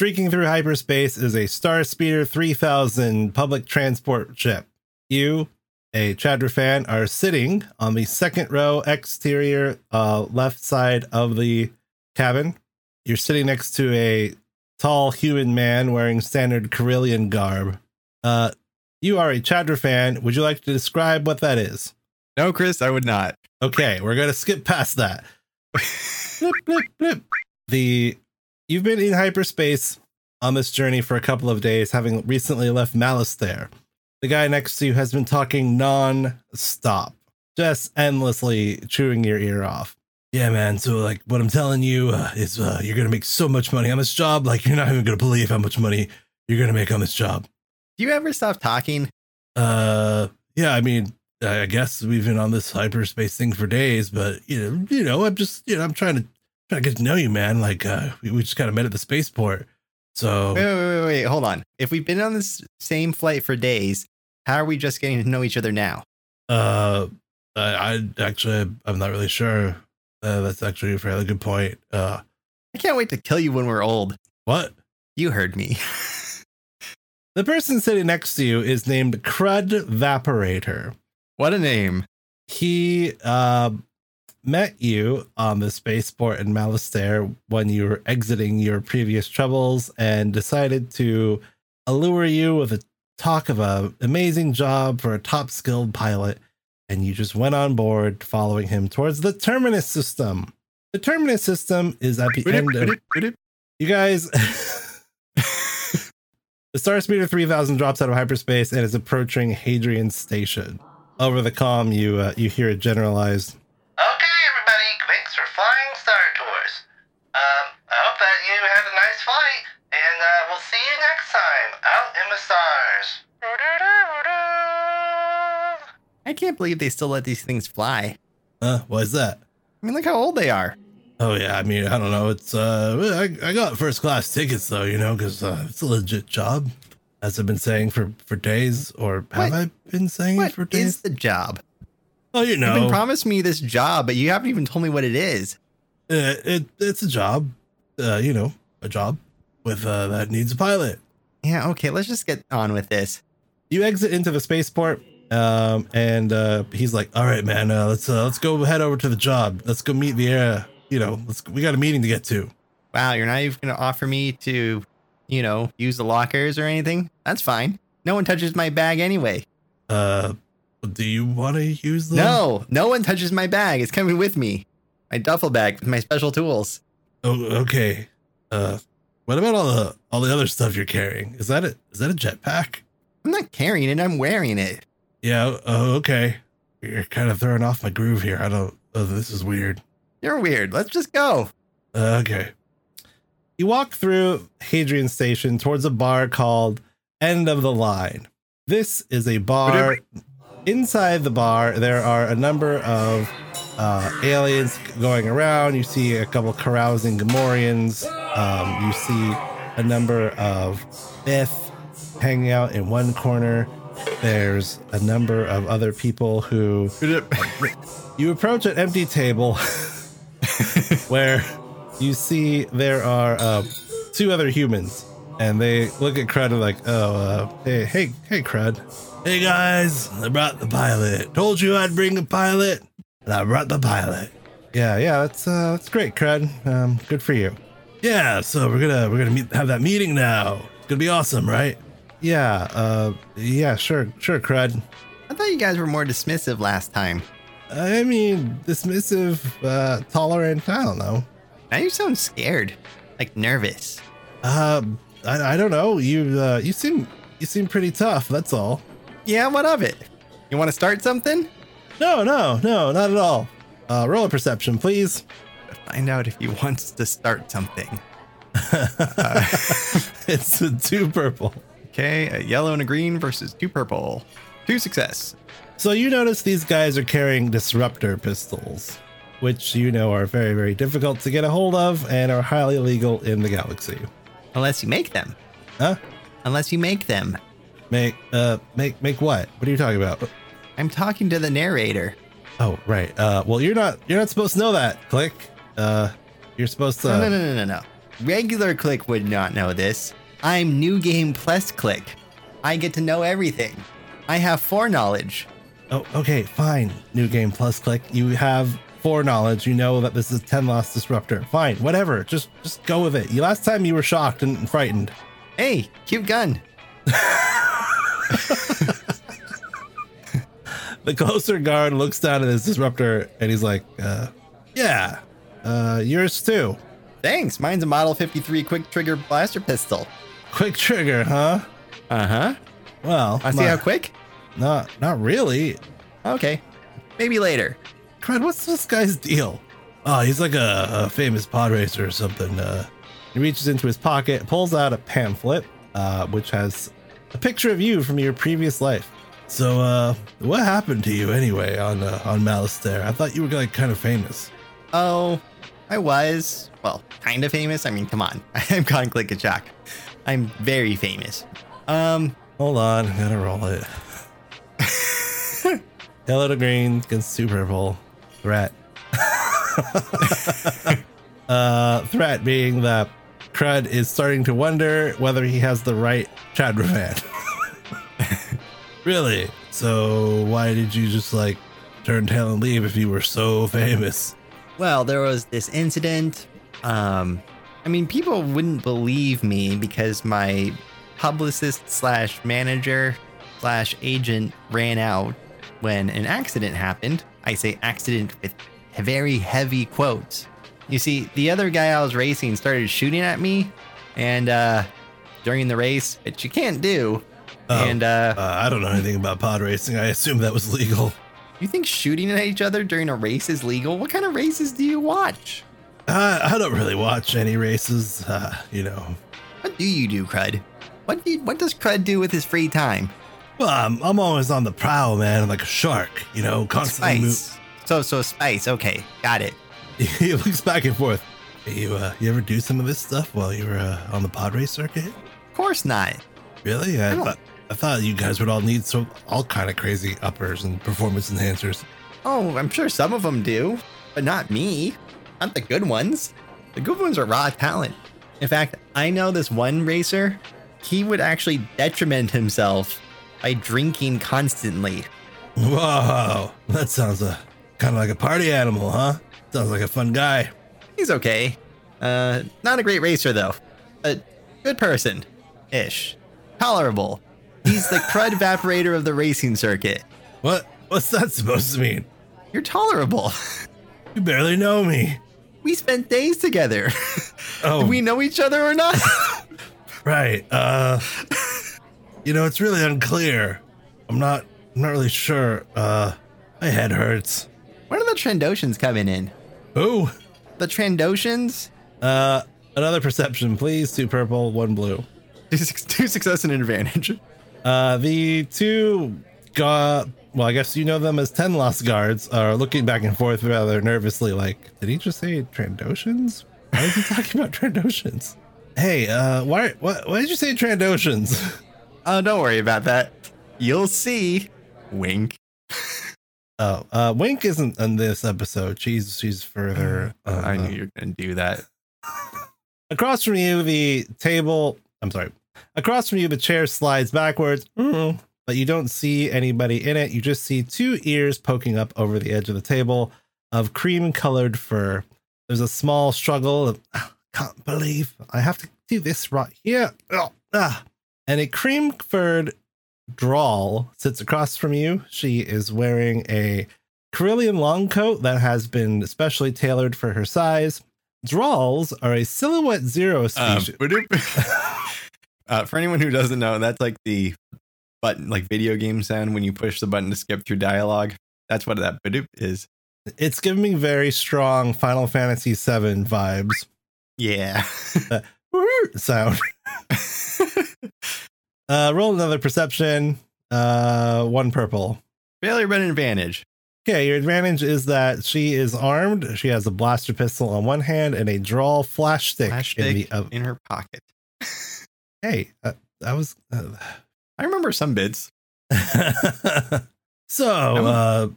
streaking through hyperspace is a Star Speeder 3000 public transport ship. You, a Chadra fan, are sitting on the second row exterior uh, left side of the cabin. You're sitting next to a tall human man wearing standard Corellian garb. Uh, you are a Chadra fan. Would you like to describe what that is? No, Chris, I would not. Okay, we're gonna skip past that. blip, blip, blip. The you've been in hyperspace on this journey for a couple of days, having recently left Malastare. The guy next to you has been talking non-stop, just endlessly chewing your ear off. Yeah, man. So, like, what I'm telling you uh, is, uh, you're gonna make so much money on this job. Like, you're not even gonna believe how much money you're gonna make on this job. Do you ever stop talking? Uh, yeah. I mean, I guess we've been on this hyperspace thing for days, but you know, you know, I'm just, you know, I'm trying to trying to get to know you, man. Like, uh, we, we just kind of met at the spaceport. So, Wait, wait, wait, wait, hold on. If we've been on this same flight for days, how are we just getting to know each other now? uh, I, I actually, I'm not really sure. Uh, that's actually a fairly good point. Uh, I can't wait to kill you when we're old. what? You heard me. The person sitting next to you is named Crud Vaporator. what a name. He uh, met you on the spaceport in Malastare when you were exiting your previous troubles and decided to allure you with a talk of a amazing job for a top skilled pilot. And you just went on board following him towards the Terminus system. The Terminus system is at the end of you guys. the Star Speeder 3000 drops out of hyperspace and is approaching Hadrian Station. Over the comm, you uh, you hear it generalized. Out in the stars. I can't believe they still let these things fly. Huh? why is that? I mean, look how old they are. Oh yeah, I mean, I don't know. It's uh, I, I got first class tickets though, you know, because uh, it's a legit job, as I've been saying for for days, or have What? I been saying it What for is days? the job? oh, you know, You've know, been promised me this job, but you haven't even told me what it is. uh, it it's a job, uh, you know, a job with uh, that needs a pilot. Yeah, okay, let's just get on with this. you exit into the spaceport um and uh he's like all right man uh, let's uh, let's go head over to the job let's go meet the uh you know let's we got a meeting to get to Wow, you're not even going to offer me to, you know, use the lockers or anything? That's fine. No one touches my bag anyway. uh do you want to use the No, no one touches my bag. It's coming with me. My duffel bag with my special tools. oh okay uh what about all the all the other stuff you're carrying is that a is that a jetpack I'm not carrying it, I'm wearing it. yeah oh okay you're kind of throwing off my groove here i don't oh, this is weird You're weird. Let's just go. Uh, okay. You walk through Hadrian Station towards a bar called End of the Line. This is a bar. Inside the bar, there are a number of uh, aliens going around. You see a couple carousing Gamorreans. Um, you see a number of Bith hanging out in one corner. There's a number of other people who you approach an empty table where you see there are uh, two other humans, and they look at Crud and like, "Oh, uh, hey, hey, hey, Crud. Hey guys, I brought the pilot. Told you I'd bring a pilot, and I brought the pilot. Yeah, yeah, that's uh, that's great, Crud. Um, good for you. Yeah, so we're gonna we're gonna meet, have that meeting now. It's gonna be awesome, right? Yeah, uh, yeah, sure, sure, Crud. I thought you guys were more dismissive last time. I mean, dismissive, uh, tolerant. I don't know. Now you sound scared, like nervous. Um, I, I don't know. You uh, you seem you seem pretty tough. That's all. Yeah, what of it? You want to start something? No, no, no, not at all. Uh, roll a perception, please. Find out if he wants to start something. it's a two purple. Okay, a yellow and a green versus two purple. Two success. So you notice these guys are carrying disruptor pistols, which you know are very very difficult to get a hold of and are highly illegal in the galaxy. Unless you make them. Huh? Unless you make them. Make uh make make what? What are you talking about? I'm talking to the narrator. Oh right. Uh, well you're not you're not supposed to know that. Click. Uh, you're supposed to. No, no, no, no, no, no. regular Click would not know this. I'm New Game Plus Click. I get to know everything. I have foreknowledge. Oh, okay, fine. New game plus click. You have foreknowledge. You know that this is Tenloss disruptor. Fine, whatever. Just just go with it. You last time you were shocked and frightened. Hey, cute gun. The closer guard looks down at his disruptor and he's like, uh, yeah, uh, yours too. Thanks. Mine's a Model 53 quick trigger blaster pistol. Quick trigger, huh? Uh huh. Well, I see my- how quick? not not really. Okay. Maybe later. Crud, what's this guy's deal? Oh, he's like a, a famous pod racer or something. Uh, he reaches into his pocket, pulls out a pamphlet, uh, which has a picture of you from your previous life. So, uh, what happened to you anyway on uh, on Malastare? I thought you were like kind of famous. Oh, I was. Well, kind of famous. I mean, come on. I'm Con Clickachok. I'm very famous. Um, Hold on, I gotta roll it. Yellow to green against Super Bowl. Threat. uh, threat being that Crud is starting to wonder whether he has the right Chadrafan. Really? So why did you just like turn tail and leave if you were so famous? well, there was this incident. Um, I mean, people wouldn't believe me because my publicist slash manager slash agent ran out when an accident happened. I say accident with very heavy quotes. You see, the other guy I was racing started shooting at me, and uh, during the race, which you can't do. Oh, and uh, Uh, I don't know anything about pod racing. I assume that was legal. you think shooting at each other during a race is legal? What kind of races do you watch? Uh, I don't really watch any races. Uh, you know, What do you do, Crud? What do you, what does Crud do with his free time? Well, I'm, I'm always on the prowl, man, like a shark, you know, constantly. Spice. So so spice. Okay, got it. he looks back and forth. Hey, you, uh, you ever do some of this stuff while you were uh, on the pod race circuit? Of course not. Really? I, I don't- thought I thought you guys would all need so all kind of crazy uppers and performance enhancers. Oh, I'm sure some of them do, but not me. Not the good ones. The good ones are raw talent. In fact, I know this one racer. He would actually detriment himself by drinking constantly. Whoa, that sounds uh, kind of like a party animal, huh? Sounds like a fun guy. He's okay. Uh, not a great racer though. A good person, ish. Tolerable. He's the crud evaporator of the racing circuit. What? What's that supposed to mean? You're tolerable. You barely know me. We spent days together. Oh, Do we know each other or not? right. Uh, you know, it's really unclear. I'm not. I'm not really sure. Uh, my head hurts. when are the Trandoshans coming in? Oh. The Trandoshans? Uh, another perception, please. Two purple, one blue. Two two success and an advantage. Uh, the two. Well, I guess you know them as Tenloss guards are looking back and forth rather nervously. Like, did he just say Trandoshans? Why is he talking about Trandoshans? Hey, uh, why? What? Why did you say Trandoshans? Oh, don't worry about that. You'll see. Wink. Oh, uh, Wink isn't in this episode. She's she's further. Uh, I knew you were going to do that. Across from you, the table. I'm sorry. Across from you, the chair slides backwards, mm, but you don't see anybody in it. You just see two ears poking up over the edge of the table of cream colored fur. There's a small struggle of, "Ah, can't believe I have to do this right here. Ugh, ah. And a cream furred Drall sits across from you. She is wearing a Corellian long coat that has been specially tailored for her size. Dralls are a silhouette zero Um, species. uh, for anyone who doesn't know, that's like the button, like video game sound when you push the button to skip through dialogue. That's what that badoop is. it's giving me very strong Final Fantasy VII vibes. Yeah. Sound. Uh, roll another perception. Uh, one purple. Failure but an advantage. Okay, your advantage is that she is armed. She has a blaster pistol on one hand and a draw flash stick Flash in the stick other. in her pocket. Hey, uh, that was. Uh, I remember some bits. so, uh,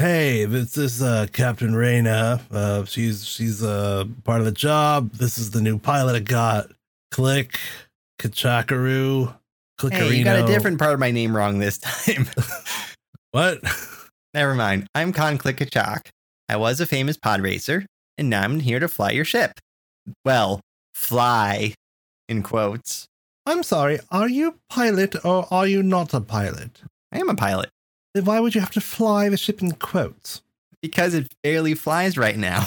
Hey, this is uh, Captain Reyna. Uh, she's she's uh, part of the job. This is the new pilot I got. Click, Kachakaru, Clickerino. Hey, you got a different part of my name wrong this time. What? Never mind. I'm Con Clickachok. I was a famous pod racer, and now I'm here to fly your ship. Well, fly, in quotes. I'm sorry. Are you a pilot or are you not a pilot? I am a pilot Then why would you have to fly the ship in quotes? because it barely flies right now.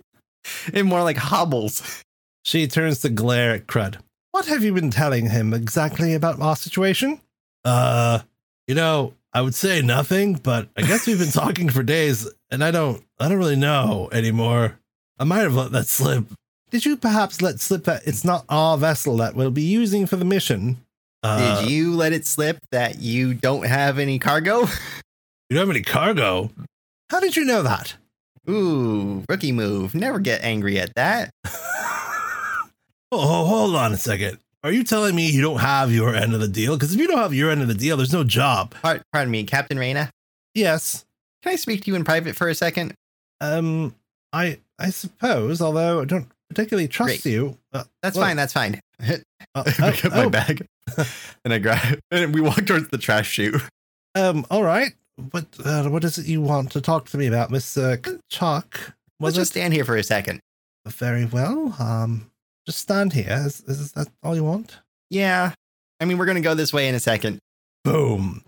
it more like hobbles. She turns to glare at Crud. What have you been telling him exactly about our situation? Uh, you know, I would say nothing, but I guess we've been talking for days, and I don't, I don't really know anymore. I might have let that slip. Did you perhaps let slip that it's not our vessel that we'll be using for the mission? Uh, Did you let it slip that you don't have any cargo? You don't have any cargo. How did you know that? Ooh, rookie move. Never get angry at that. Oh, hold on a second. Are you telling me you don't have your end of the deal? Because if you don't have your end of the deal, there's no job. Par- Pardon me, Captain Reyna. Yes. Can I speak to you in private for a second? Um, I I suppose, although I don't particularly trust Great. you. Uh, That's well, fine. That's fine. uh, I oh, pick up my oh, bag and I grab and we walk towards the trash chute. Um, all right. What uh, what is it you want to talk to me about, Miss uh, Chuck? Let's Was just it stand here for a second. very well? Um, just stand here. Is, is that all you want? Yeah. I mean, we're gonna go this way in a second. Boom.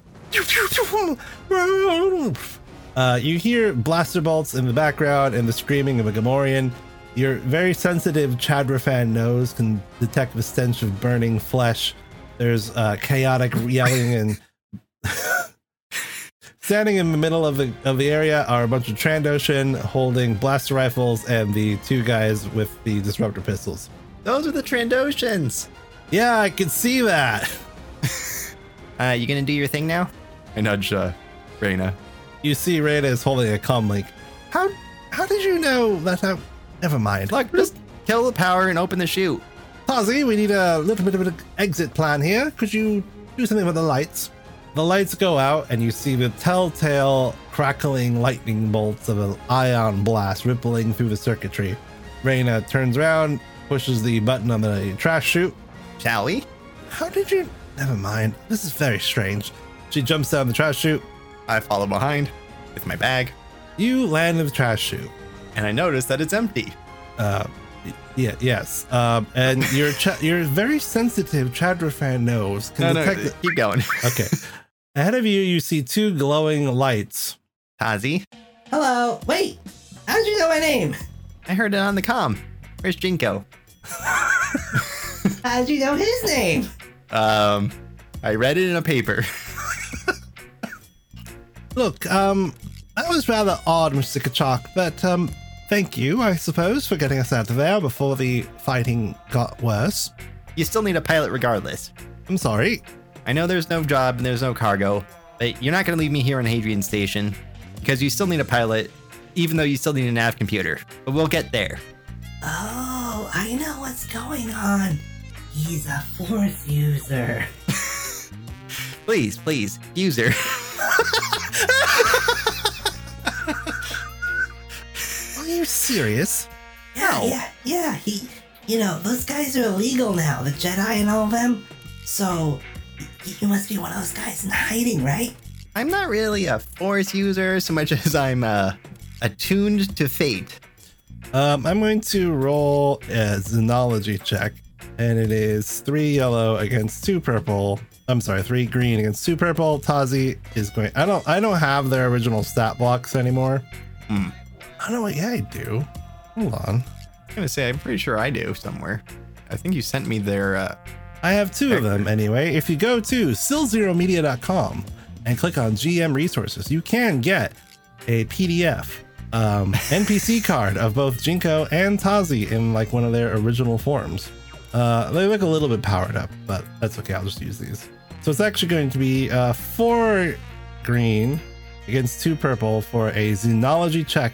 Uh, you hear blaster bolts in the background and the screaming of a Gamorrean. Your very sensitive Chadrafan nose can detect the stench of burning flesh. There's uh, chaotic yelling and standing in the middle of the of the area are a bunch of Trandoshan holding blaster rifles and the two guys with the disruptor pistols. Those are the Trandoshans. Yeah, I can see that. Uh, you gonna do your thing now? I nudge uh, Reyna. You see Reyna is holding a comm link. How how did you know that I never mind. Like, just kill the power and open the chute. Tazi, we need a little bit of an exit plan here. Could you do something with the lights? The lights go out, and you see the telltale crackling lightning bolts of an ion blast rippling through the circuitry. Reyna turns around, pushes the button on the trash chute. Shall we? How did you? Never mind. This is very strange. She jumps down the trash chute. I follow behind with my bag, You land in the trash chute. And I notice that it's empty. Uh, yeah, yes. Um, and your cha- your very sensitive Chadrafan nose No, can no, detect. the- keep going. Okay. Ahead of you, you see two glowing lights. Tazi, Hello. Wait. How'd you know my name? I heard it on the comm. Where's Jinko? How'd you know his name? Um, I read it in a paper. Look, um, that was rather odd, Mr. Kachak, but um, thank you, I suppose, for getting us out of there before the fighting got worse. you still need a pilot regardless. I'm sorry. I know there's no job and there's no cargo, but you're not going to leave me here on Hadrian Station because you still need a pilot, even though you still need a nav computer. But we'll get there. Oh, I know what's going on. He's a force user. Please, please, user. you serious? Yeah, No. yeah, yeah. He, you know, those guys are illegal now, the Jedi and all of them. So, you must be one of those guys in hiding, right? I'm not really a force user so much as I'm uh, attuned to fate. Um, I'm going to roll a xenology check, and it is three yellow against two purple. I'm sorry, three green against two purple. Tazi is going. I don't. I don't have their original stat blocks anymore. Hmm. I don't know what. Yeah, I do. Hold on. I'm gonna say I'm pretty sure I do somewhere. I think you sent me their. Uh, I have two of them anyway. If you go to stillzeromedia.com and click on GM resources, you can get a PDF um, NPC card of both Jinko and Tazi in like one of their original forms. Uh, they look a little bit powered up, but that's okay. I'll just use these. So it's actually going to be uh, four green against two purple for a xenology check.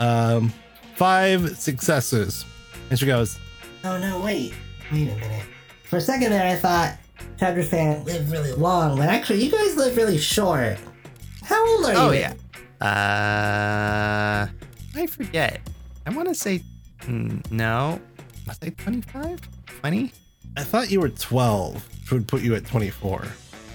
Um, five successes. And she goes, Oh no, wait. Wait a minute. For a second there, I thought Chadrafan lived really long, but actually, you guys live really short. How old are you? oh yeah, Uh, I forget. I want to say mm, no. Was I 25? 20? I thought you were 12, which would put you at 24.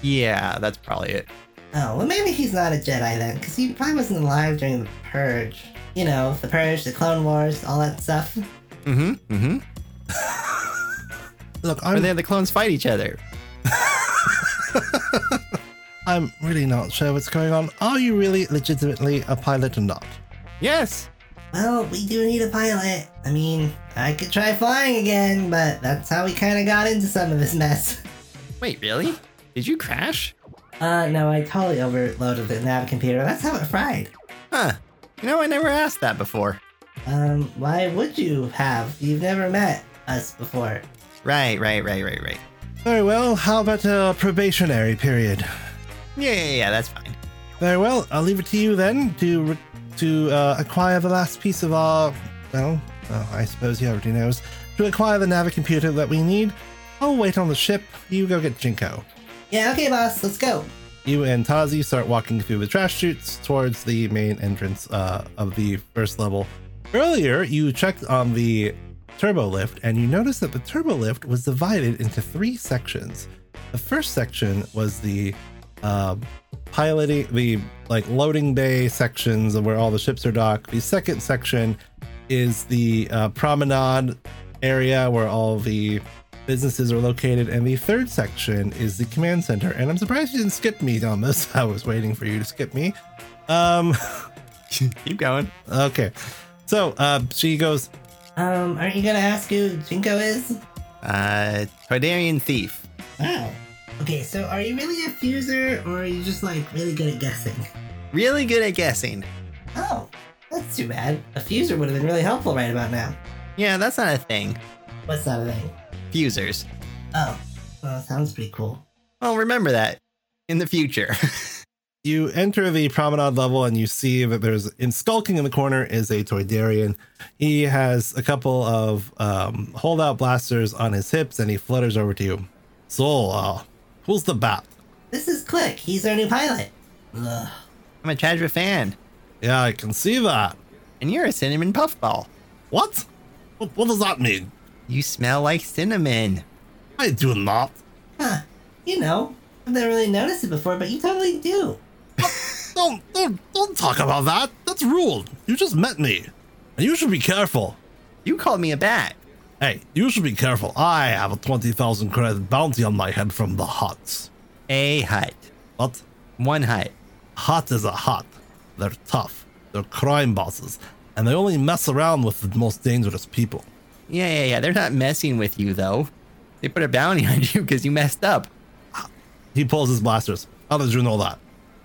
Yeah, that's probably it. Oh, well, maybe he's not a Jedi then, because he probably wasn't alive during the Purge. You know, the Purge, the Clone Wars, all that stuff. Mm-hmm. Mm-hmm. Look, Where I'm, they the clones fight each other. I'm really not sure what's going on. Are you really legitimately a pilot or not? Yes. Well, we do need a pilot. I mean, I could try flying again, but that's how we kind of got into some of this mess. Wait, really? Did you crash? Uh, no, I totally overloaded the nav computer. That's how it fried. Huh. You know, I never asked that before. Um, why would you have? You've never met us before. Right, right, right, right, right. Very well. How about a probationary period? Yeah, yeah, yeah, that's fine. Very well. I'll leave it to you then to re- to uh, acquire the last piece of our. Well, oh, I suppose he already knows. To acquire the Navi computer that we need, I'll wait on the ship. You go get Jinko. Yeah, okay, boss, let's go. You and Tazi start walking through the trash chutes towards the main entrance uh, of the first level. Earlier, you checked on the turbo lift and you noticed that the turbo lift was divided into three sections. The first section was the uh, piloting, the like loading bay sections of where all the ships are docked. The second section is the uh, promenade area where all the businesses are located, and the third section is the command center. And I'm surprised you didn't skip me on this. I was waiting for you to skip me. Um, Keep going. okay. So uh, she goes, Um, aren't you gonna ask who Jinko is? Uh, Toydarian Thief. Oh. Okay, so are you really a fuser, or are you just like really good at guessing? Really good at guessing. Oh, that's too bad. A fuser would have been really helpful right about now. Yeah, that's not a thing. What's that a thing? Fusers. Oh, well, sounds pretty cool. Well, remember that in the future. you enter the promenade level and you see that there's in skulking in the corner is a Toydarian. He has a couple of um, holdout blasters on his hips and he flutters over to you. So, uh, who's the bat? This is Click. He's our new pilot. Ugh. I'm a Chadra fan, Yeah, I can see that. and you're a cinnamon puffball. What? What, what does that mean? You smell like cinnamon. I do not. Huh. You know, I've never really noticed it before, but you totally do. Don't, don't, don't talk about that. That's rude. You just met me. And you should be careful. You called me a bat. Hey, you should be careful. I have a 20,000 credit bounty on my head from the Hutts. A Hutt. What? One Hutt. Hutt is a Hutt. They're tough. They're crime bosses. And they only mess around with the most dangerous people. Yeah, yeah, yeah. They're not messing with you, though. They put a bounty on you because you messed up. He pulls his blasters. How did you know that?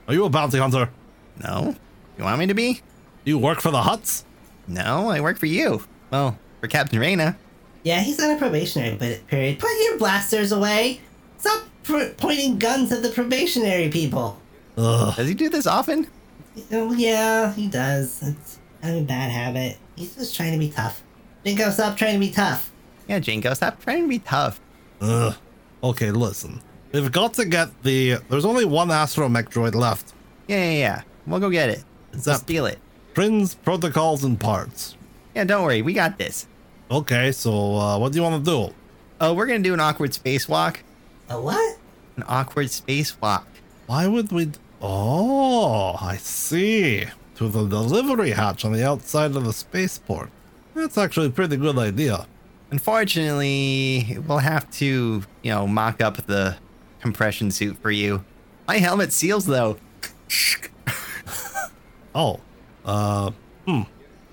Are you a bounty hunter? No? You want me to be? Do you work for the Hutts? No, I work for you. Well, for Captain Reyna. Yeah, he's on a probationary period. Put your blasters away. Stop pr- pointing guns at the probationary people. Ugh. Does he do this often? Oh, yeah, he does. It's kind of a bad habit. He's just trying to be tough. Jinko, stop trying to be tough. Yeah, Jinko, stop trying to be tough. Ugh. Okay, listen. We've got to get the. There's only one astromech droid left. Yeah, yeah, yeah. We'll go get it. It's We'll steal it. Prince, protocols, and parts. Yeah, don't worry. We got this. Okay, so uh, what do you want to do? Oh, we're going to do an awkward spacewalk. A what? An awkward spacewalk. Why would we? d- Oh, I see. To the delivery hatch on the outside of the spaceport. That's actually a pretty good idea. Unfortunately, we'll have to, you know, mock up the compression suit for you. My helmet seals, though. Oh, uh, hmm.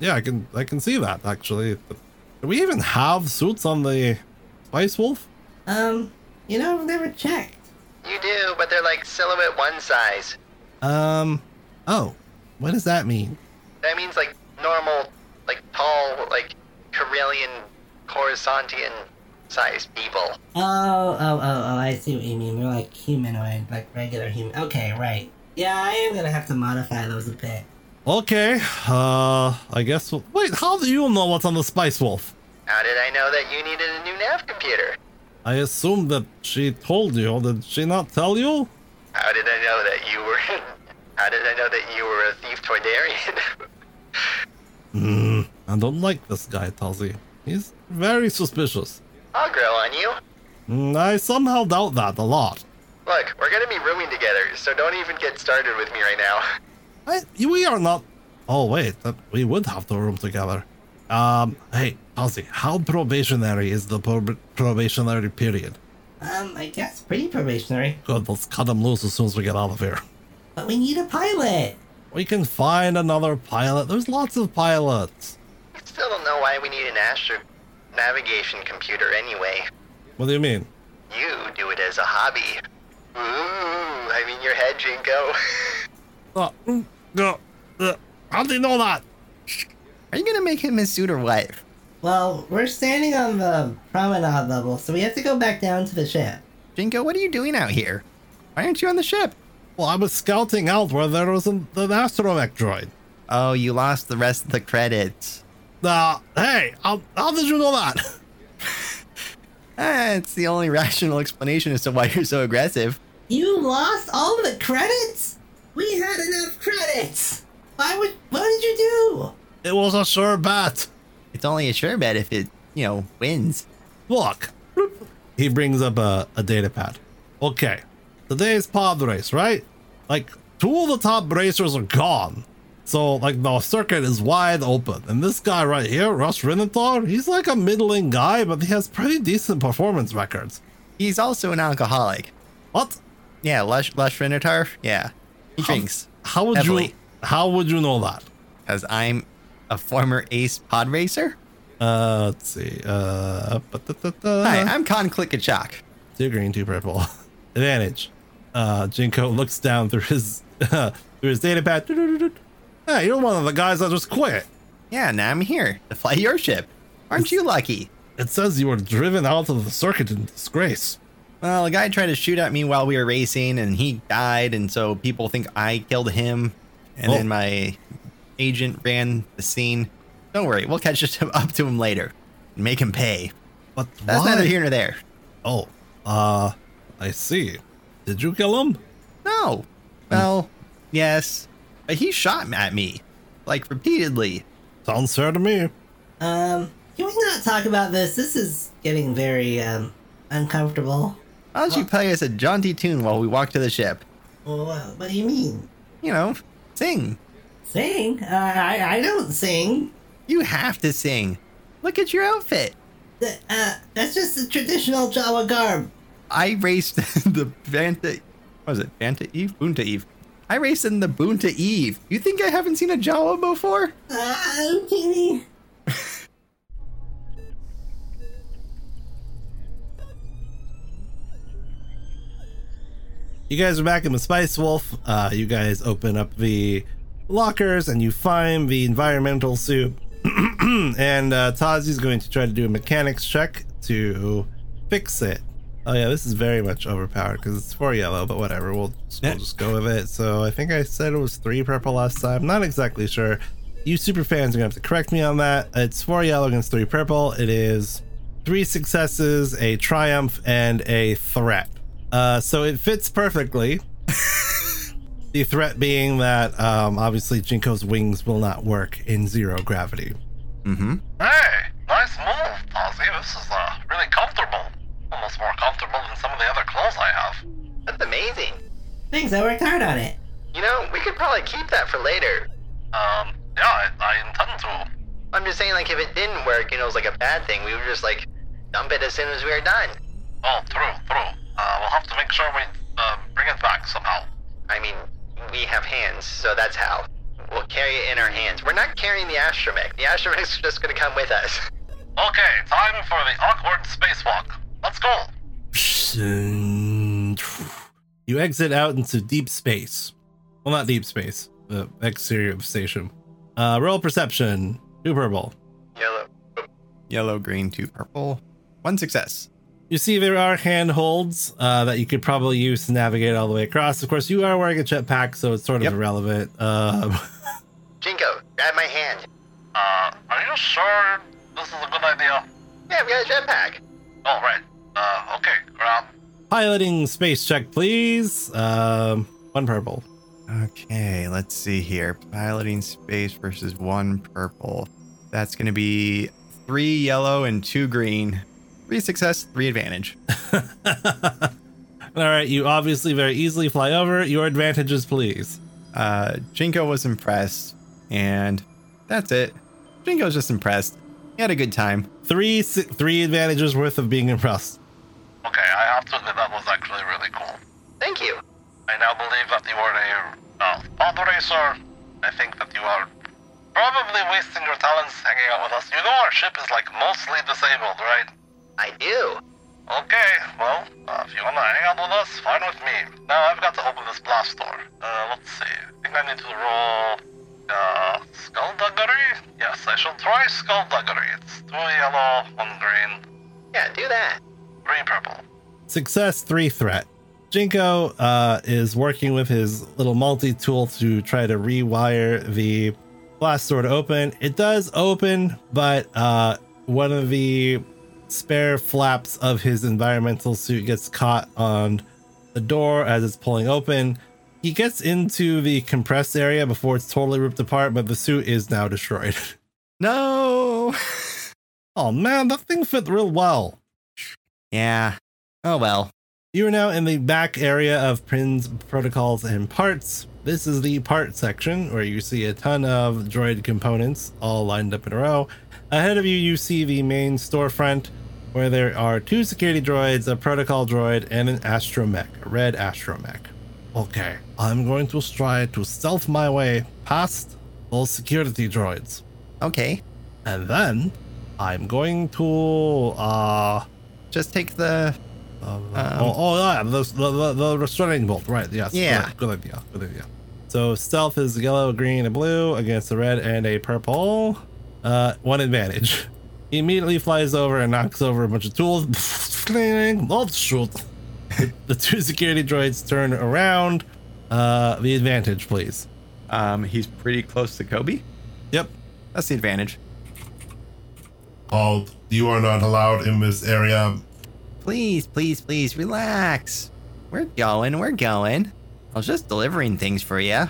Yeah, I can I can see that actually. Do we even have suits on the Spice Wolf? Um, you know, I've never checked. You do, but they're like silhouette one size. Um. Oh, what does that mean? That means like normal, like tall, like Corellian, Coruscantian sized people. Oh, oh, oh, oh, I see what you mean. They're like humanoid, like regular human. Okay, right. Yeah, I am gonna have to modify those a bit. Okay. Uh, I guess. We'll, wait, how do you know what's on the Spice Wolf? How did I know that you needed a new nav computer? I assume that she told you. Did she not tell you? How did I know that you were? How How did I know that you were a thief Toydarian? Hmm, I don't like this guy, Tazi. He's very suspicious. I'll grow on you. Hmm, I somehow doubt that a lot. Look, we're gonna be rooming together, so don't even get started with me right now. I, we are not. Oh wait, we would have to room together. Um, hey, Tazi, how probationary is the prob- probationary period? Um, I guess pretty probationary. Good, let's cut him loose as soon as we get out of here. But we need a pilot. We can find another pilot. There's lots of pilots. I still don't know why we need an astro navigation computer anyway. What do you mean? You do it as a hobby. Ooh, I mean your head, Jinko. Uh, uh, uh, how do you know that? Are you gonna make him his suit or what? Well, we're standing on the promenade level, so we have to go back down to the ship. Jinko, what are you doing out here? Why aren't you on the ship? Well, I was scouting out where there was an, an astromech droid. Oh, you lost the rest of the credits. Uh, hey, how, how did you know that? Ah, it's the only rational explanation as to why you're so aggressive. You lost all the credits? We had enough credits. Why would? What did you do? It was a sure bet. It's only a sure bet if it, you know, wins. Look. He brings up a, a data pad. Okay. Today's pod race, right? Like, two of the top racers are gone. So, like, the circuit is wide open. And this guy right here, Russ Renatar, he's like a middling guy, but he has pretty decent performance records. He's also an alcoholic. What? Yeah, Lush Lush Renatar. Yeah, he How- drinks How would you how would you know that? because I'm a former ace pod racer. Uh let's see. Uh. Hi, I'm Con Clickachok. two green, two purple. Advantage. Uh Jinko looks down through his uh, through his data pad. Hey, you're one of the guys that just quit. Yeah, now I'm here to fly your ship. Aren't you lucky? It says you were driven out of the circuit in disgrace. Well, a guy tried to shoot at me while we were racing, and he died, and so people think I killed him. And Oh. then my agent ran the scene. Don't worry, we'll catch up to him later and make him pay. But That's why? neither here nor there. Oh, uh, I see. Did you kill him? No. Well, yes, but he shot at me, like repeatedly. Sounds fair to me. Um, can we not talk about this? This is getting very um uncomfortable. Why don't you play us a jaunty tune while we walk to the ship? Well, what, what do you mean? You know, sing. Sing? Uh, I I don't sing. You have to sing. Look at your outfit. Th- Uh, that's just the traditional Jawa garb. I raced the Banta. What was it? Banta Eve? Boonta Eve. I raced in the Boonta Eve. You think I haven't seen a Jawa before? Uh, Kenny. You guys are back in the Spice Wolf. Uh, you guys open up the lockers and you find the environmental suit. and uh, Tazi's going to try to do a mechanics check to fix it. Oh yeah, this is very much overpowered because it's four yellow, but whatever. We'll just, we'll just go with it. So I think I said it was three purple last time. Not exactly sure. You super fans are gonna have to correct me on that. It's four yellow against three purple. It is three successes, a triumph, and a threat. Uh, so it fits perfectly. the threat being that um, obviously Jinko's wings will not work in zero gravity. Mm-hmm. Hey, nice move, Ozzy. This is uh, really comfortable. Almost more comfortable than some of the other clothes I have. That's amazing. Thanks, I worked hard on it. You know, we could probably keep that for later. Um, yeah, I, I intend to. I'm just saying, like, if it didn't work, you know, it was like a bad thing, we would just, like, dump it as soon as we were done. Oh, true, true. Uh, we'll have to make sure we uh, bring it back somehow. I mean, we have hands, so that's how. We'll carry it in our hands. We're not carrying the astromech. The astromech's just gonna come with us. Okay, time for the awkward spacewalk. Let's go. You exit out into deep space. Well, not deep space, the exterior of the station. Uh, roll perception. Two purple. Yellow. Yellow, green, two purple. One success. You see there are handholds uh, that you could probably use to navigate all the way across. Of course, you are wearing a jetpack, so it's sort of Yep. irrelevant. Um, Jinko, grab my hand. Uh, are you sure this is a good idea? Yeah, we got a jetpack. Oh, right. Uh, okay, grab. piloting space check, please. Um, one purple. Okay, let's see here. Piloting space versus one purple. That's going to be three yellow and two green. Three success, three advantage. All right, you obviously very easily fly over. Your advantages, please. Uh, Jinko was impressed, and that's it. Jinko's just impressed. He had a good time. Three three advantages worth of being impressed. Okay, I have to admit that was actually really cool. Thank you. I now believe that you are a uh, pod racer. I think that you are probably wasting your talents hanging out with us. You know our ship is like mostly disabled, right? I do. Okay, well, uh, if you wanna hang out with us, fine with me. Now I've got to open this blast door. Uh, let's see. I think I need to roll, uh, skullduggery? Yes, I shall try skullduggery. It's two yellow, one green, Yeah, do that. Three purple. Success, three threat. Jinko uh, is working with his little multi tool to try to rewire the blast door to open. It does open, but uh, one of the spare flaps of his environmental suit gets caught on the door as it's pulling open. He gets into the compressed area before it's totally ripped apart, but the suit is now destroyed. No. oh man, that thing fit real well. Yeah. Oh well. You are now in the back area of Prin's protocols and parts. This is the part section where you see a ton of droid components all lined up in a row. Ahead of you, you see the main storefront where there are two security droids, a protocol droid, and an astromech, a red astromech. Okay, I'm going to try to stealth my way past those security droids. Okay. And then I'm going to uh Just take the. uh, oh, oh yeah, the, the, the, the restraining bolt, right? Yes. Yeah. Good, good idea. Good idea. So stealth is yellow, green, and blue against a red and a purple. Uh, one advantage. He immediately flies over and knocks over a bunch of tools. oh shoot! The, the two security droids turn around. Uh, the advantage, please. Um, he's pretty close to Kobe. Yep. That's the advantage. Halt. You are not allowed in this area. Please, please, please, relax. We're going. We're going. I was just delivering things for you.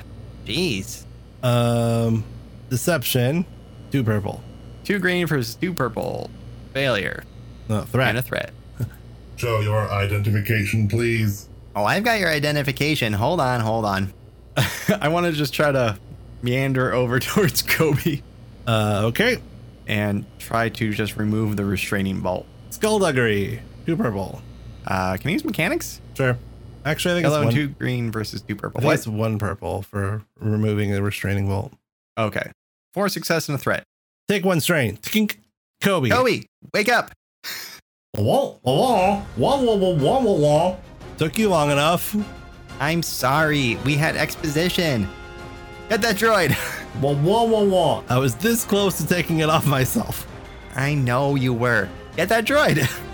Jeez. Um, deception. Two purple. Two green versus two purple. Failure. No threat. And a threat. Show your identification, please. Oh, I've got your identification. Hold on, hold on. I want to just try to meander over towards Kobe Uh, okay. and try to just remove the restraining bolt. Skullduggery. Two purple. Uh, can I use mechanics? Sure. Actually, I think Yellow it's one. two green versus two I purple. think What? it's one purple for removing the restraining bolt. Okay. Four success and a threat. Take one strain. Tink. Kobe. Kobe, wake up. Wah, wah, wah, wah, wah, wah, wah, wah. Took you long enough. I'm sorry. We had exposition. Get that droid. Wah, wah, wah, wah. I was this close to taking it off myself. I know you were. Get that droid.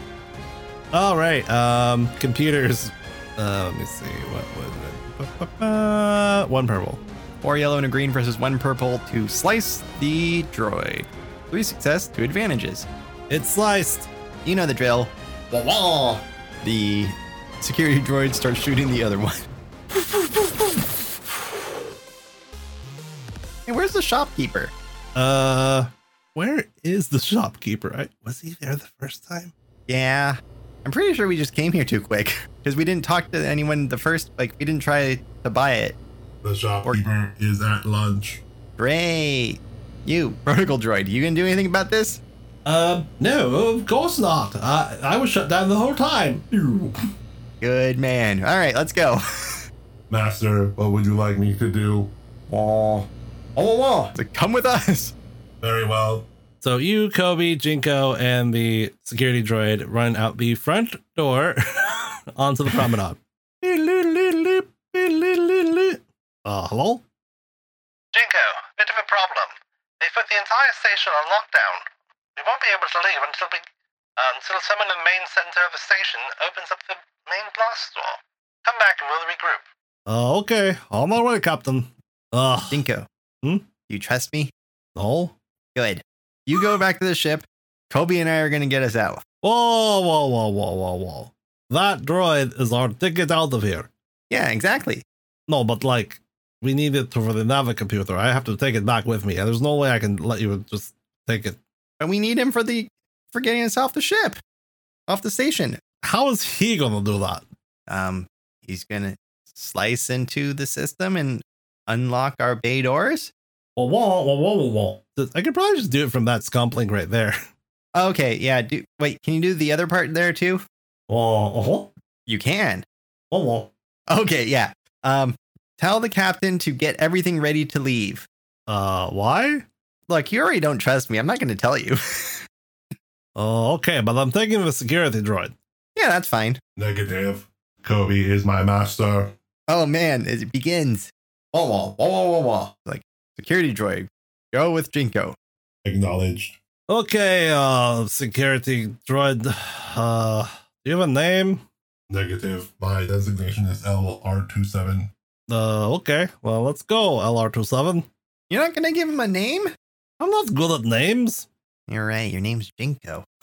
All right. Um, computers. Uh, let me see. What was it? Ba-ba-ba. One purple. Four yellow and a green versus one purple to slice the droid. Three success, two advantages. It's sliced. You know the drill. The security droid starts shooting the other one. hey, where's the shopkeeper? Uh, where is the shopkeeper? I, was he there the first time? Yeah, I'm pretty sure we just came here too quick because we didn't talk to anyone the first. Like, we didn't try to buy it. The shopkeeper is at lunch. Great. You, protocol droid, you gonna do anything about this? Um, no, of course not. I I was shut down the whole time. Good man. All right, let's go. Master, what would you like me to do? Oh, oh, oh. come with us. Very well. So you, Kobe, Jinko, and the security droid run out the front door onto the promenade. Uh, hello? Jinko, bit of a problem. They put the entire station on lockdown. We won't be able to leave until we, uh, until someone in the main center of the station opens up the main blast door. Come back and we'll regroup. Uh, okay, on my way, Captain. Ugh, Dinko. Hmm? You trust me? no. Good. You go back to the ship. Kobe and I are gonna get us out. Whoa, whoa, whoa, whoa, whoa, whoa. That droid is our ticket out of here. Yeah, exactly. No, but like, we need it for the Nava computer. I have to take it back with me. There's no way I can let you just take it. And we need him for the for getting us off the ship, off the station. How is he gonna do that? Um, he's gonna slice into the system and unlock our bay doors. Whoa, whoa, whoa, whoa, whoa. I could probably just do it from that scomp link right there. Okay, yeah. Do wait. Can you do the other part there too? Whoa, uh-huh. You can. whoa, whoa. Okay, yeah. Um, tell the captain to get everything ready to leave. Uh, why? Look, you already don't trust me. I'm not going to tell you. Oh, okay, but I'm thinking of a security droid. yeah, that's fine. Negative. Kobe is my master. Oh man, it begins. Wah wah wah wah wah wah. Like security droid, go with Jinko. Acknowledged. Okay, uh, security droid. Uh, do you have a name? Negative. My designation is LR27. Uh, okay. Well, let's go, LR27. You're not gonna give him a name? I'm not good at names. You're right. Your name's Jinko.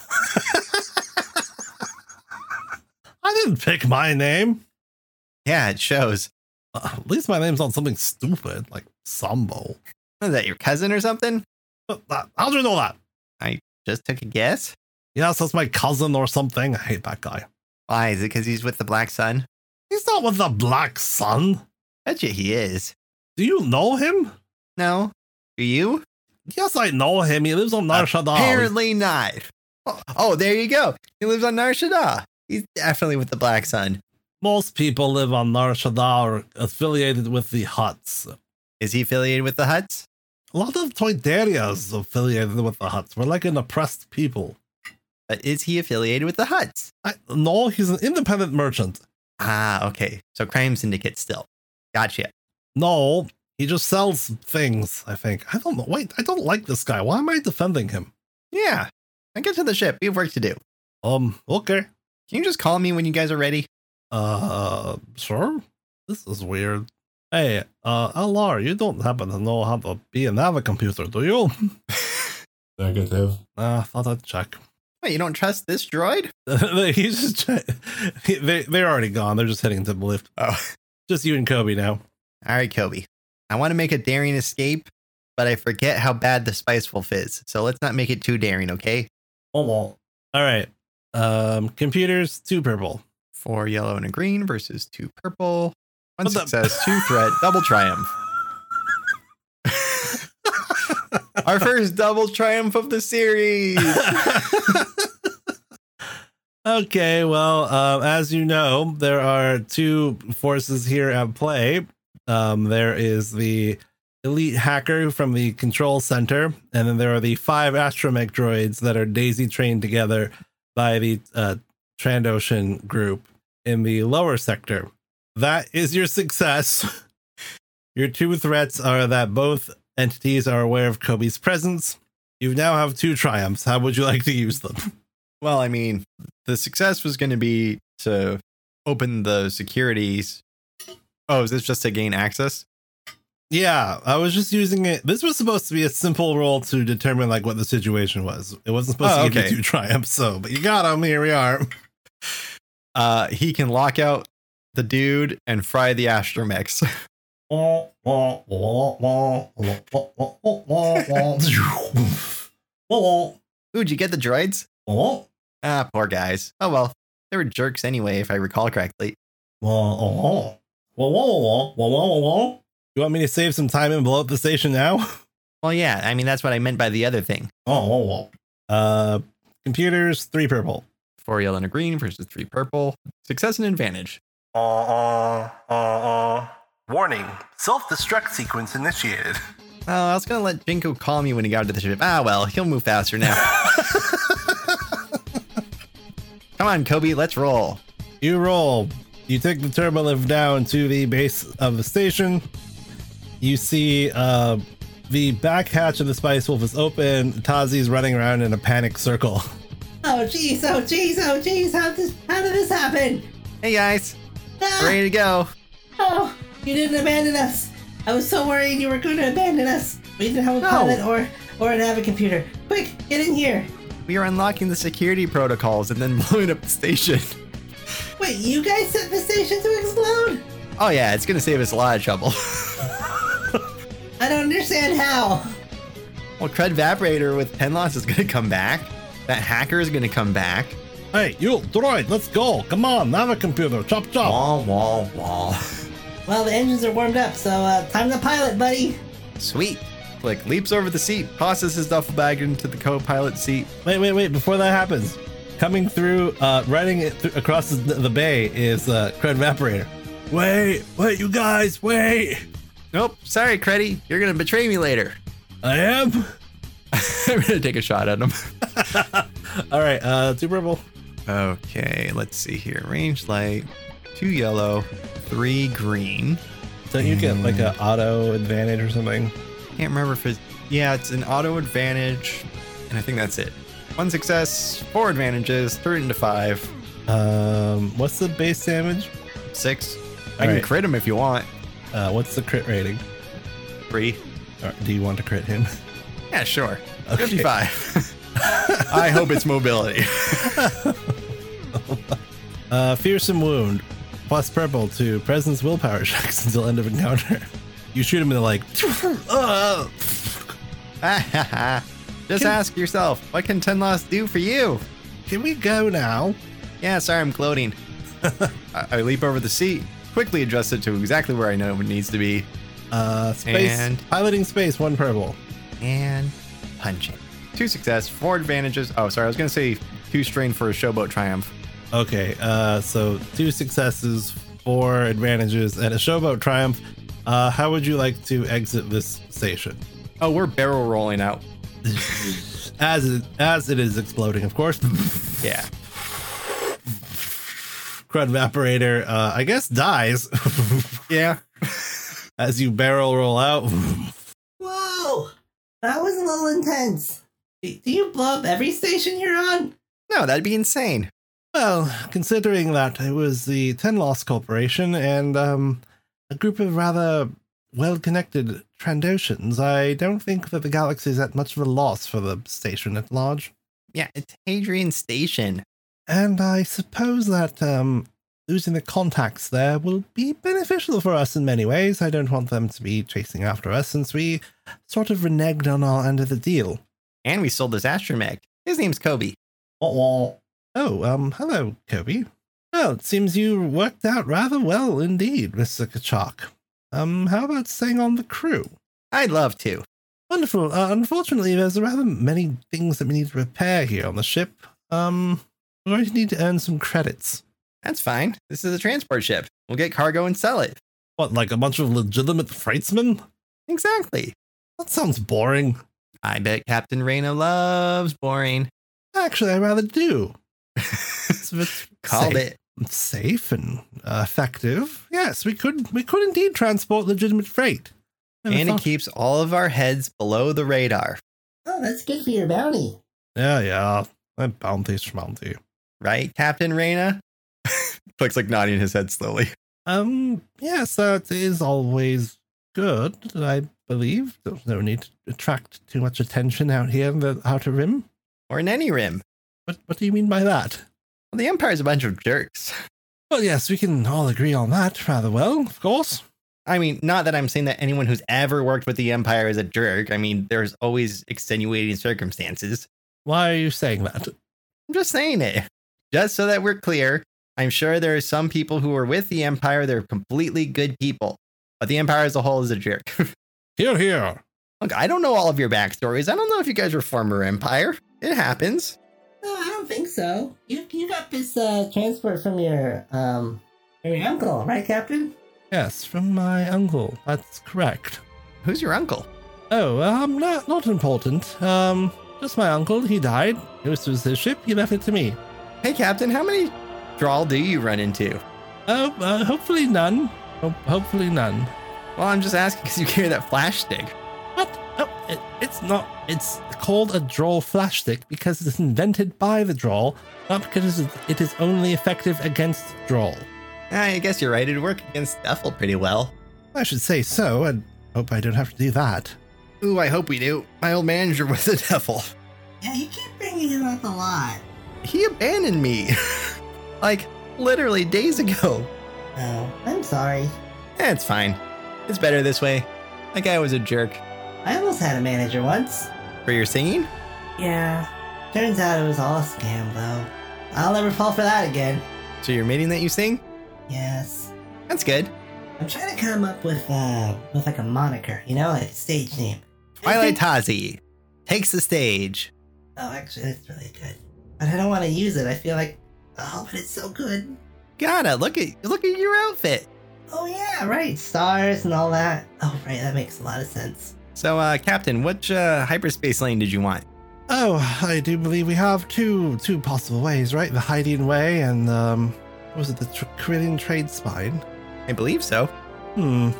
I didn't pick my name. Yeah, it shows. Uh, at least my name's not something stupid like Sambo. Is that your cousin or something? Uh, uh, How'd you know that? I just took a guess. Yes, that's my cousin or something. I hate that guy. Why? Is it because he's with the Black Sun? He's not with the Black Sun. Bet you he is. Do you know him? No. Do you? Yes, I know him. He lives on Nar Shaddaa. Apparently not. Oh, oh, there you go. He lives on Nar Shaddaa. He's definitely with the Black Sun. Most people live on Nar Shaddaa or affiliated with the Hutts. Is he affiliated with the Hutts? A lot of Toydaria is affiliated with the Hutts. We're like an oppressed people. But is he affiliated with the Hutts? I, no, he's an independent merchant. Ah, okay. So crime syndicate still. Gotcha. No, he just sells things, I think. I don't know. Wait, I don't like this guy. Why am I defending him? Yeah. Now get to the ship. We have work to do. Um, okay. Can you just call me when you guys are ready? Uh, sure. This is weird. Hey, uh, LR, you don't happen to know how to be a navicomputer, do you? Negative. Uh, thought I'd check. Wait, you don't trust this droid? He's just che- they they're already gone. They're just heading to the lift. Oh. Just you and Kobe now. All right, Kobe. I want to make a daring escape, but I forget how bad the spice wolf is. So let's not make it too daring, okay? Oh well. All right. Um, computers two purple. Four yellow and a green versus two purple. One What the- success, two threat, double triumph. Our first double triumph of the series. okay, well, um, as you know, there are two forces here at play. Um, there is the elite hacker from the control center, and then there are the five astromech droids that are daisy trained together by the uh, Trandoshan group in the lower sector. That is your success. your two threats are that both entities are aware of Kobe's presence. You now have two triumphs. How would you like to use them? well, I mean, the success was going to be to open the securities. Oh, is this just to gain access? Yeah, I was just using it. This was supposed to be a simple roll to determine like what the situation was. It wasn't supposed Oh, to give okay. you two triumphs, so but you got them. Here we are. Uh, he can lock out the dude and fry the astromechs. Ooh, did you get the droids? Ah, poor guys. Oh well, they were jerks anyway, if I recall correctly. You want me to save some time and blow up the station now? Well, yeah, I mean that's what I meant by the other thing. Uh, computers three purple. Four yellow and a green versus three purple. Success and advantage. Uh, uh, uh. Warning: self-destruct sequence initiated. Oh, I was gonna let Jinko call me when he got to the ship. Ah, well, he'll move faster now. Come on, Kobe, let's roll. You roll. You take the turbolift down to the base of the station. You see uh, the back hatch of the Spice Wolf is open. Tazi's running around in a panic circle. Oh jeez, oh jeez, oh jeez, how this how did this happen? Hey guys, Ah, ready to go. oh, you didn't abandon us. I was so worried you were going to abandon us. We didn't have a No. pilot or or an Avid computer. Quick, get in here. We are unlocking the security protocols and then blowing up the station. Wait, you guys set the station to explode? Oh yeah, it's gonna save us a lot of trouble. I don't understand how. Well, Crud Vaporator with Tenloss is gonna come back. That hacker is gonna come back. Hey, you droid, let's go. Come on, have a computer. Chop chop. Wall, wall, wall. Well, the engines are warmed up, so uh, time to pilot, buddy. Sweet. Like leaps over the seat, tosses his duffel bag into the co-pilot seat. Wait, wait, wait. Before that happens, coming through, uh, riding it th- across the, the bay is uh, Cred Evaporator. Wait, wait, you guys, wait. Nope. Sorry, Creddy. You're gonna betray me later. I am. I'm gonna take a shot at him. All right, uh, two purple. Okay, let's see here. Range light, two yellow, three green. Don't you get like an auto advantage or something? Can't remember if it's yeah, it's an auto advantage, and I think that's it. One success, four advantages, turn it into five, Um, what's the base damage? six. I can crit him if you want. Uh, what's the crit rating? Three. Or do you want to crit him? Yeah, sure. Okay. 55. I hope it's mobility. Uh, fearsome wound, plus purple to presence willpower checks until end of encounter. You shoot him in the like. uh, Just ask yourself, what can Tenloss do for you? can we go now? Yeah, sorry, I'm gloating. I, I leap over the seat, quickly adjust it to exactly where I know it needs to be, Uh, space And- piloting space one purple. and punching. Two success, four advantages. Oh, sorry, I was gonna say two strain for a showboat triumph. Okay, uh, so two successes, four advantages, and a showboat triumph. Uh, how would you like to exit this station? Oh, we're barrel rolling out. As it, as it is exploding, of course. Yeah. Crud evaporator, uh, I guess dies Yeah. as you barrel roll out. Whoa, that was a little intense. Do you blow up every station you're on? No, that'd be insane. Well, considering that it was the Tenloss Corporation and um, a group of rather well connected Trandoshans, I don't think that the galaxy is at much of a loss for the station at large. Yeah, it's Hadrian Station. And I suppose that um, losing the contacts there will be beneficial for us in many ways. I don't want them to be chasing after us since we sort of reneged on our end of the deal. And we sold this astromech. His name's Kobe. Oh, um, hello, Kobe. Well, it seems you worked out rather well indeed, Mr. Kachak. Um, how about staying on the crew? I'd love to. Wonderful. Uh, unfortunately, there's rather many things that we need to repair here on the ship. Um, we're going to need to earn some credits. That's fine. This is a transport ship. We'll get cargo and sell it. What, like a bunch of legitimate freightsmen? Exactly. That sounds boring. I bet Captain Reyna loves boring. Actually, I rather do. It's a bit Called safe, it. safe and uh, effective. Yes, we could we could indeed transport legitimate freight. Never And it keeps all of our heads below the radar. Oh, that's good for your bounty. Yeah, yeah. My bounty. Right, Captain Reyna? Looks like nodding his head slowly. Um, yes, that is always good, I believe. There's no need to attract too much attention out here in the outer rim. Or in any rim. What what do you mean by that? Well, the Empire's a bunch of jerks. Well, yes, we can all agree on that rather well, of course. I mean, not that I'm saying that anyone who's ever worked with the Empire is a jerk. I mean, there's always extenuating circumstances. Why are you saying that? I'm just saying it. Just so that we're clear, I'm sure there are some people who are with the Empire, they're completely good people. But the Empire as a whole is a jerk. Here, here. Look, I don't know all of your backstories. I don't know if you guys were former Empire. It happens. So. You you got this uh, transport from your um from your uncle, right, Captain? Yes, from my uncle. That's correct. Who's your uncle? Oh, um, not not important. Um, just my uncle. He died. This was his ship. He left it to me. Hey, Captain, how many Drall do you run into? Oh, uh, hopefully none. Ho- hopefully none. Well, I'm just asking because you carry that flash stick. What? It, it's not. It's called a Drall flash stick because it's invented by the Drall, not because it is- it is only effective against Drall. Ah, I guess you're right. It'd work against Ethel pretty well. I should say so, and hope I don't have to do that. Ooh, I hope we do. My old manager was a devil. Yeah, you keep bringing him up a lot. He abandoned me. like, literally days ago. Oh, I'm sorry. Eh, it's fine. It's better this way. That guy was a jerk. I almost had a manager once. For your singing? Yeah. Turns out it was all a scam, though. I'll never fall for that again. So you're admitting that you sing? Yes. That's good. I'm trying to come up with uh with like a moniker, you know, like a stage name. Twilight Tazi takes the stage. Oh, actually, that's really good. But I don't want to use it. I feel like, oh, but it's so good. Gotta look at look at your outfit. Oh yeah, right. Stars and all that. Oh right, that makes a lot of sense. So, uh, Captain, which uh, hyperspace lane did you want? Oh, I do believe we have two two possible ways, right? The Hydian way and um, what was it the tr- trade spine? I believe so. Hmm.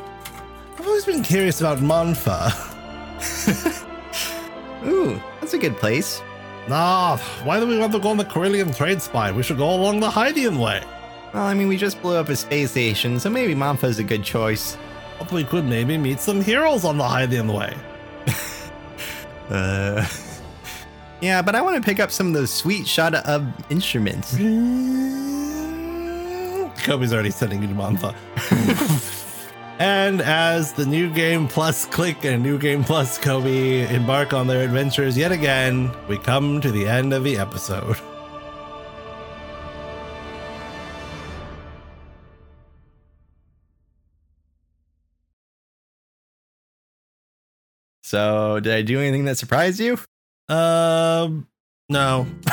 I've always been curious about Monfa. Ooh, that's a good place. Nah, why do we want to go on the Corellian trade spine? We should go along the Hydian way. Well, I mean, we just blew up a space station, so maybe Monfa's a good choice. We could maybe meet some heroes on the Hydian way. Uh. Yeah, but I want to pick up some of those sweet shot of instruments. Kobe's already sending you to Monfa. and as the new game plus Click and new game plus Kobe embark on their adventures yet again, we come to the end of the episode. So, did I do anything that surprised you? Um, no.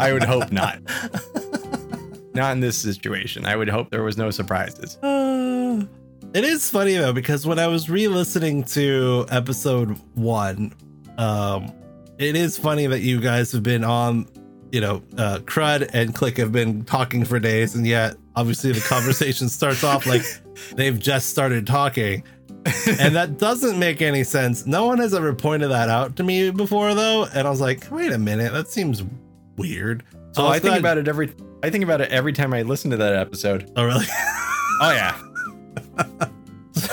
I would hope not. Not in this situation. I would hope there was no surprises. Uh, it is funny though because when I was re-listening to episode one, um, it is funny that you guys have been on, you know, uh, Crud and Click have been talking for days, and yet obviously the conversation starts off like they've just started talking, and that doesn't make any sense. No one has ever pointed that out to me before though, and I was like, wait a minute, that seems weird. So oh, I think glad- about it every. I think about it every time I listen to that episode. Oh really? Oh yeah.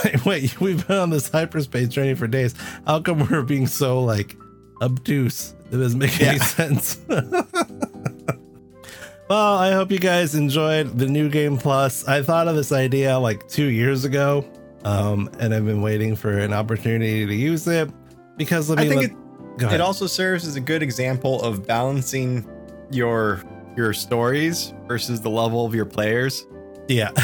Like, Wait, we've been on this hyperspace journey for days. How come we're being so like obtuse? It doesn't make any sense. well, I hope you guys enjoyed the new game plus. I thought of this idea like two years ago, um, and I've been waiting for an opportunity to use it because I I think let- it, it also serves as a good example of balancing your your stories versus the level of your players. yeah.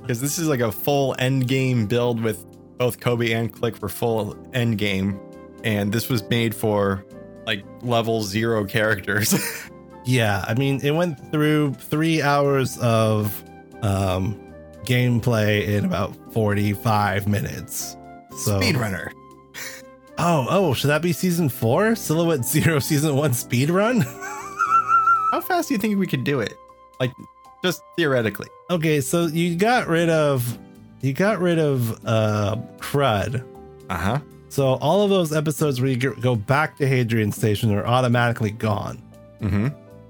Because this is like a full end game build with both Kobe and Click for full end game, and this was made for like level zero characters. Yeah, I mean, it went through three hours of um, gameplay in about 45 minutes. So, Speedrunner. oh, oh, should that be season four? Silhouette Zero season one speedrun? How fast do you think we could do it? Like, just theoretically. okay, so you got rid of you got rid of uh crud. Uh huh. So all of those episodes where you go back to Hadrian Station are automatically gone. Mm-hmm.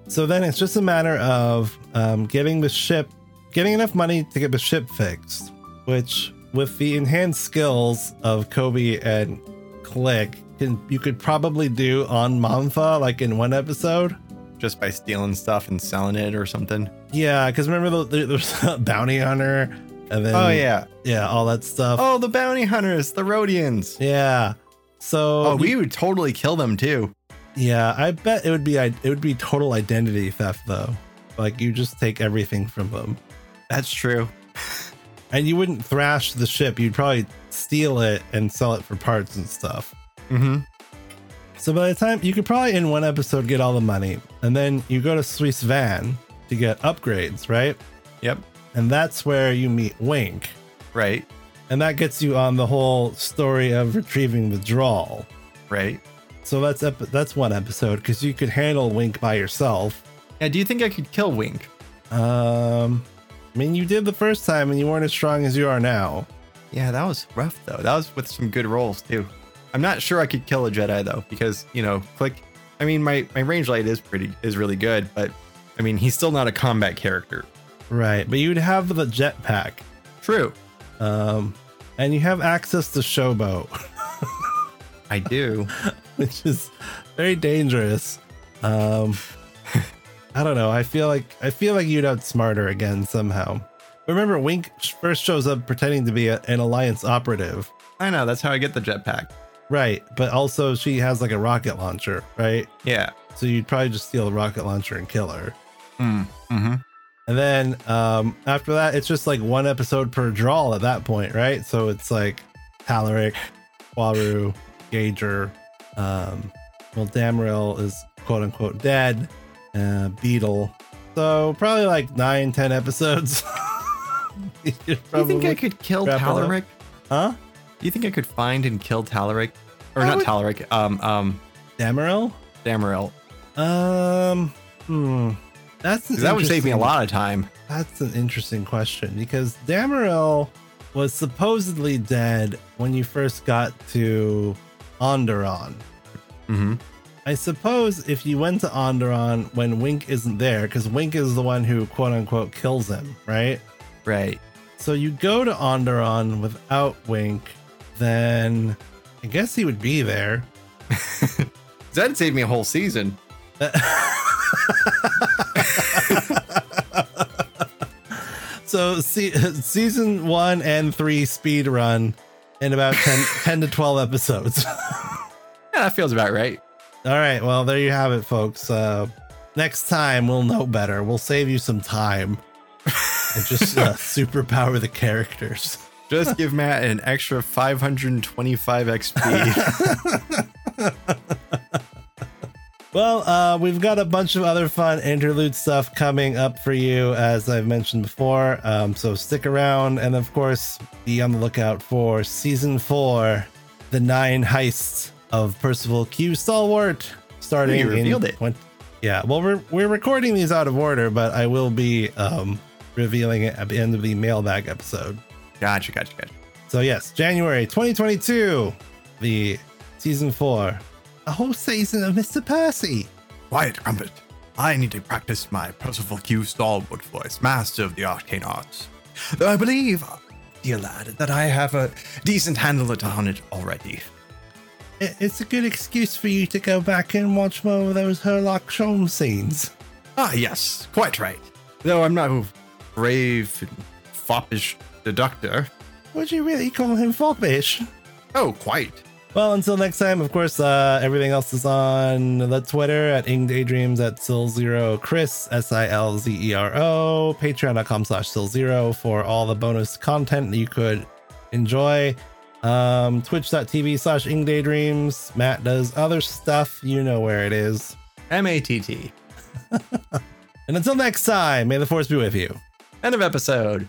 So then it's just a matter of um, getting the ship, getting enough money to get the ship fixed, which with the enhanced skills of Kobe and Click, can, you could probably do on Monfa, like in one episode. Just by stealing stuff and selling it or something. Yeah, because remember the, there- there's a bounty hunter, and then oh yeah. yeah, all that stuff. Oh, the bounty hunters, the Rodians. Yeah. So Oh, we would totally kill them too. yeah, I bet it would be it would be total identity theft though. Like you just take everything from them. That's true. And you wouldn't thrash the ship, you'd probably steal it and sell it for parts and stuff. Mm-hmm. So by the time you could probably in one episode get all the money, and then you go to Swiss Van to get upgrades, right? Yep. And that's where you meet Wink. Right. And that gets you on the whole story of retrieving withdrawal. Right. So that's ep- that's one episode because you could handle Wink by yourself. Yeah. Do you think I could kill Wink? Um, I mean, you did the first time and you weren't as strong as you are now. Yeah, that was rough though. That was with some good rolls too. I'm not sure I could kill a Jedi though, because you know, click. I mean, my my range light is pretty is really good, but I mean, he's still not a combat character. Right, but you'd have the jetpack. True, Um, and you have access to Showboat, I do. which is very dangerous. Um, I don't know. I feel like I feel like you'd outsmart her again somehow. Remember, Wink first shows up pretending to be a, an Alliance operative. I know. That's how I get the jetpack. Right. But also, she has like a rocket launcher, right? Yeah. So you'd probably just steal the rocket launcher and kill her. Mm. hmm And then um, after that, it's just like one episode per Drall at that point, right? So it's like Talaric, Waru, Gager. Um, well, Damaril is quote unquote dead. Uh, Beetle. So probably like nine, ten episodes. You Do you think I could kill. Talaric? Huh? Do you think I could find and kill Talaric? Or I not would- Talaric, um, um, Damaril? Damaril. Um, hmm. That's That would save me a lot of time. That's an interesting question because Damaril was supposedly dead when you first got to Onderon. Mm-hmm. I suppose if you went to Onderon when Wink isn't there, because Wink is the one who quote unquote kills him, right? Right. So you go to Onderon without Wink, then I guess he would be there. That'd save me a whole season. So se- season one and three speed run in about 10, 10 to 12 episodes. Yeah, that feels about right. All right. Well, there you have it, folks. Uh, next time we'll know better. We'll save you some time and just uh, superpower the characters. Just give Matt an extra 525 XP. Well, uh, we've got a bunch of other fun interlude stuff coming up for you, as I've mentioned before. Um, so stick around, and of course, be on the lookout for season four, the nine heists of Percival Q Stalwart, starting You revealed in it. 20 yeah, well, we're we're recording these out of order, but I will be um, revealing it at the end of the mailbag episode. gotcha, gotcha, gotcha. So yes, January 2022, the season four, a whole season of Mr. Percy. Quiet, Crumpet. I need to practice my Percival Q Stalwart voice, master of the arcane arts. Though I believe, dear lad, that I have a decent handle on it already. It- It's a good excuse for you to go back and watch more of those Herlock Sholmes scenes. Ah, yes, quite right. Though I'm not a brave and foppish deductor. Would you really call him foppish? Oh, quite. Well, until next time, of course, uh, everything else is on the Twitter at Ing Daydreams at Sil0 Chris, S I L Z E R O, patreon.com slash Sil0 for all the bonus content that you could enjoy. Um, twitch.tv slash Ing Daydreams. Matt does other stuff. You know where it is. M A T T. And until next time, may the force be with you. End of episode.